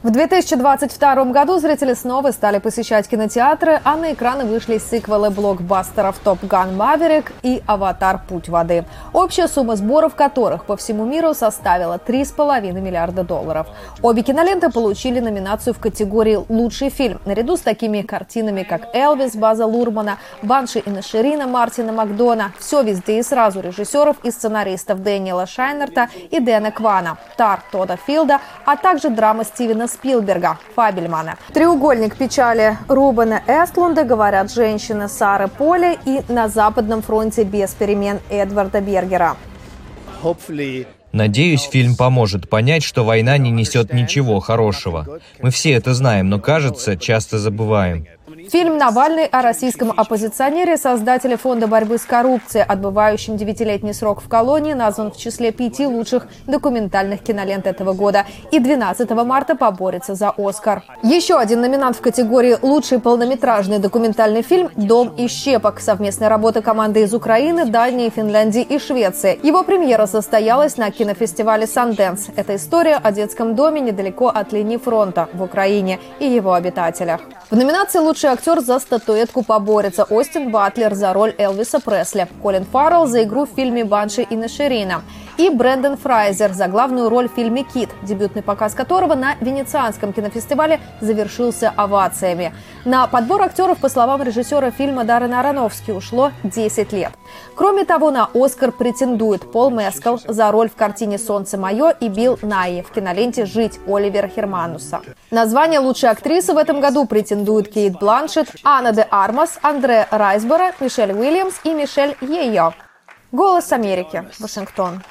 В 2022 году зрители снова стали посещать кинотеатры, а на экраны вышли сиквелы блокбастеров «Топ Ган Маверик» и «Аватар. Путь воды», общая сумма сборов которых по всему миру составила 3,5 миллиарда долларов. Обе киноленты получили номинацию в категории «Лучший фильм», наряду с такими картинами, как «Элвис» База Лурмана, «Банши и Наширина» Мартина Макдона, «Все везде и сразу» режиссеров и сценаристов Дэниела Шайнерта и Дэна Квана, «Тар» Тода Филда, а также драма Стивена Спилберга «Фабельмана». Треугольник печали Рубена Эстлунда, говорят женщины Сары Поли и «На Западном фронте без перемен» Эдварда Бергера. Надеюсь, фильм поможет понять, что война не несет ничего хорошего. Мы все это знаем, но, кажется, часто забываем. Фильм «Навальный» о российском оппозиционере, создателе фонда борьбы с коррупцией, отбывающем девятилетний срок в колонии, назван в числе пяти лучших документальных кинолент этого года и 12 марта поборется за «Оскар». Еще один номинант в категории «Лучший полнометражный документальный фильм» «Дом и щепок» совместной работы команды из Украины, Дании, Финляндии и Швеции. Его премьера состоялась на кинофестивале «Санденс». Это история о детском доме недалеко от линии фронта в Украине и его обитателях. В номинации «Лучший актер за статуэтку поборется Остин Батлер за роль Элвиса Пресли, Колин Фаррелл за игру в фильме «Банши и Наширина» и Брэндон Фрайзер за главную роль в фильме «Кит», дебютный показ которого на Венецианском кинофестивале завершился овациями. На подбор актеров, по словам режиссера фильма Даррена Аронофски, ушло 10 лет. Кроме того, на «Оскар» претендует Пол Мескал за роль в картине «Солнце мое» и Билл Найи в киноленте «Жить» Оливера Хермануса. Название лучшей актрисы в этом году претендуют Кейт Бланшет, Анна де Армас, Андре Райсбора, Мишель Уильямс и Мишель Йейо. «Голос Америки», Вашингтон.